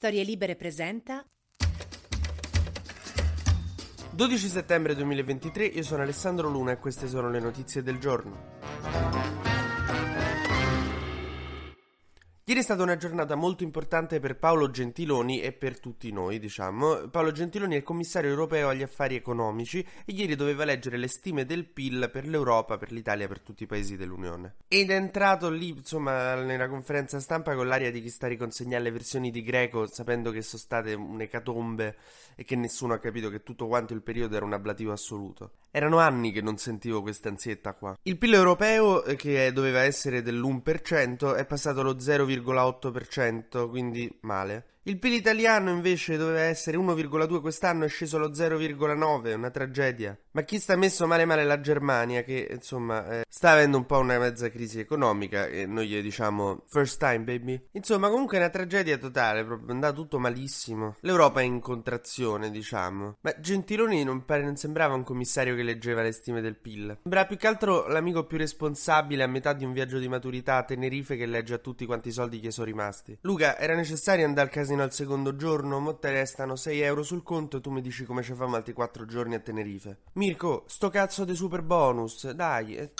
Storie Libere presenta 12 settembre 2023, io sono Alessandro Luna e queste sono le notizie del giorno. Ieri è stata una giornata molto importante per Paolo Gentiloni e per tutti noi, diciamo. Paolo Gentiloni è il commissario europeo agli affari economici e ieri doveva leggere le stime del PIL per l'Europa, per l'Italia, per tutti i paesi dell'Unione. Ed è entrato lì, insomma, nella conferenza stampa con l'aria di chi sta riconsegnando le versioni di greco, sapendo che sono state un'ecatombe e che nessuno ha capito che tutto quanto il periodo era un ablativo assoluto. Erano anni che non sentivo questa ansietta qua. Il PIL europeo, eh, che doveva essere dell'1%, è passato allo 0,8%, quindi male. Il PIL italiano invece doveva essere 1,2 quest'anno, è sceso allo 0,9, una tragedia. Ma chi sta messo male male la Germania, che insomma eh, sta avendo un po' una mezza crisi economica, e noi gli diciamo first time baby. Insomma, comunque è una tragedia totale, proprio è andato tutto malissimo. L'Europa è in contrazione, diciamo. Ma Gentiloni non, pare, non sembrava un commissario che leggeva le stime del PIL. Sembrava più che altro l'amico più responsabile a metà di un viaggio di maturità a Tenerife che legge a tutti quanti i soldi che sono rimasti. Luca, era necessario andare al casino al secondo giorno? Mo te restano 6 euro sul conto e tu mi dici come ci famo altri 4 giorni a Tenerife. Mirko, sto cazzo di super bonus, dai.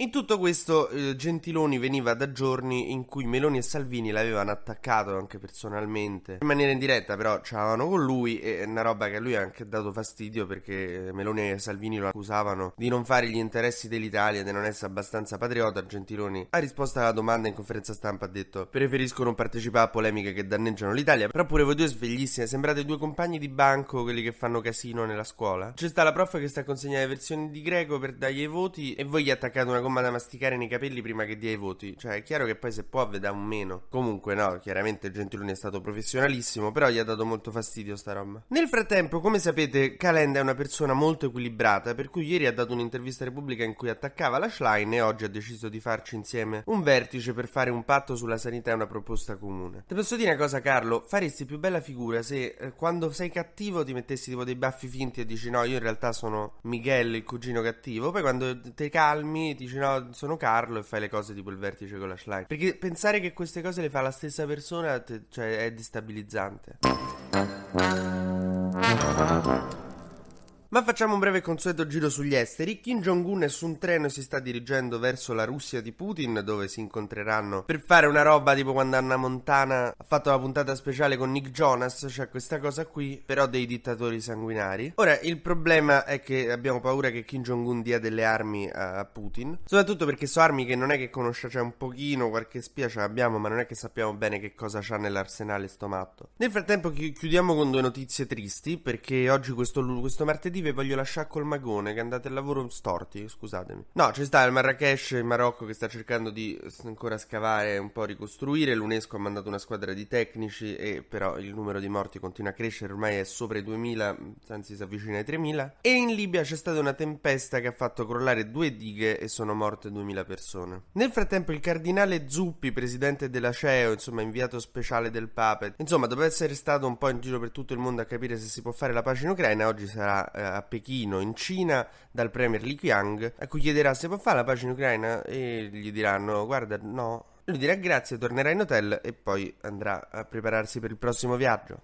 Eh. In tutto questo, eh, Gentiloni veniva da giorni in cui Meloni e Salvini l'avevano attaccato anche personalmente, in maniera indiretta, però c'avevano con lui e una roba che a lui ha anche dato fastidio perché Meloni e Salvini lo accusavano di non fare gli interessi dell'Italia, di non essere abbastanza patriota. Gentiloni ha risposto alla domanda in conferenza stampa, ha detto preferisco non partecipare a polemiche che danneggiano l'Italia, però pure voi due sveglissime, sembrate due compagni di banco, quelli che fanno casino nella scuola. C'è sta la prof che sta consegnando le versioni di greco per dargli i voti e voi gli attaccate una gomma da masticare nei capelli prima che dia i voti. Cioè, è chiaro che poi se può veda un meno. Comunque, no, chiaramente Gentiloni è stato professionalissimo, però gli ha dato molto fastidio sta roba. Nel frattempo, come sapete, Calenda è una persona molto equilibrata, per cui ieri ha dato un'intervista a Repubblica in cui attaccava la Schlein e oggi ha deciso di farci insieme un vertice per fare un patto sulla sanità e una proposta comune. Ti posso dire una cosa, Carlo? Faresti più bella figura se eh, quando sei cattivo ti mettessi tipo dei baffi finti e dici no, io in realtà sono Miguel, il cugino cattivo, poi quando ti calmi dici no, sono Carlo e fai le cose tipo il vertice con la Schlein. Perché pensare che queste cose le fa la stessa persona te- cioè, è destabilizzante. Ma facciamo un breve consueto giro sugli esteri. Kim Jong-un è su un treno e si sta dirigendo verso la Russia di Putin, dove si incontreranno per fare una roba tipo quando Anna Montana ha fatto la puntata speciale con Nick Jonas, c'è questa cosa qui, però dei dittatori sanguinari. Ora, il problema è che abbiamo paura che Kim Jong-un dia delle armi a Putin, soprattutto perché so armi che non è che conosce, c'è un pochino, qualche spia ce l'abbiamo, ma non è che sappiamo bene che cosa c'ha nell'arsenale sto matto. Nel frattempo chi- chiudiamo con due notizie tristi, perché oggi questo, questo martedì vi voglio lasciare col magone che andate al lavoro storti, scusatemi. No, ci sta il Marrakesh in Marocco che sta cercando di ancora scavare e un po' ricostruire. L'UNESCO ha mandato una squadra di tecnici e però il numero di morti continua a crescere, ormai è sopra i 2000, anzi si avvicina ai 3000. E in Libia c'è stata una tempesta che ha fatto crollare due dighe e sono morte 2000 persone. Nel frattempo il cardinale Zuppi, presidente della CEO, insomma inviato speciale del Papa, insomma dopo essere stato un po' in giro per tutto il mondo a capire se si può fare la pace in Ucraina, oggi sarà eh, a Pechino, in Cina, dal premier Li Qiang, a cui chiederà se può fare la pace in Ucraina e gli diranno guarda no. Lui dirà grazie, tornerà in hotel e poi andrà a prepararsi per il prossimo viaggio.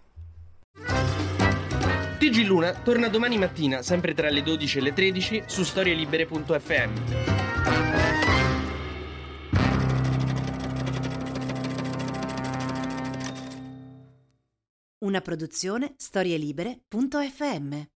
TG Luna torna domani mattina, sempre tra le 12 e le 13, su storielibere.fm. Una produzione storielibere.fm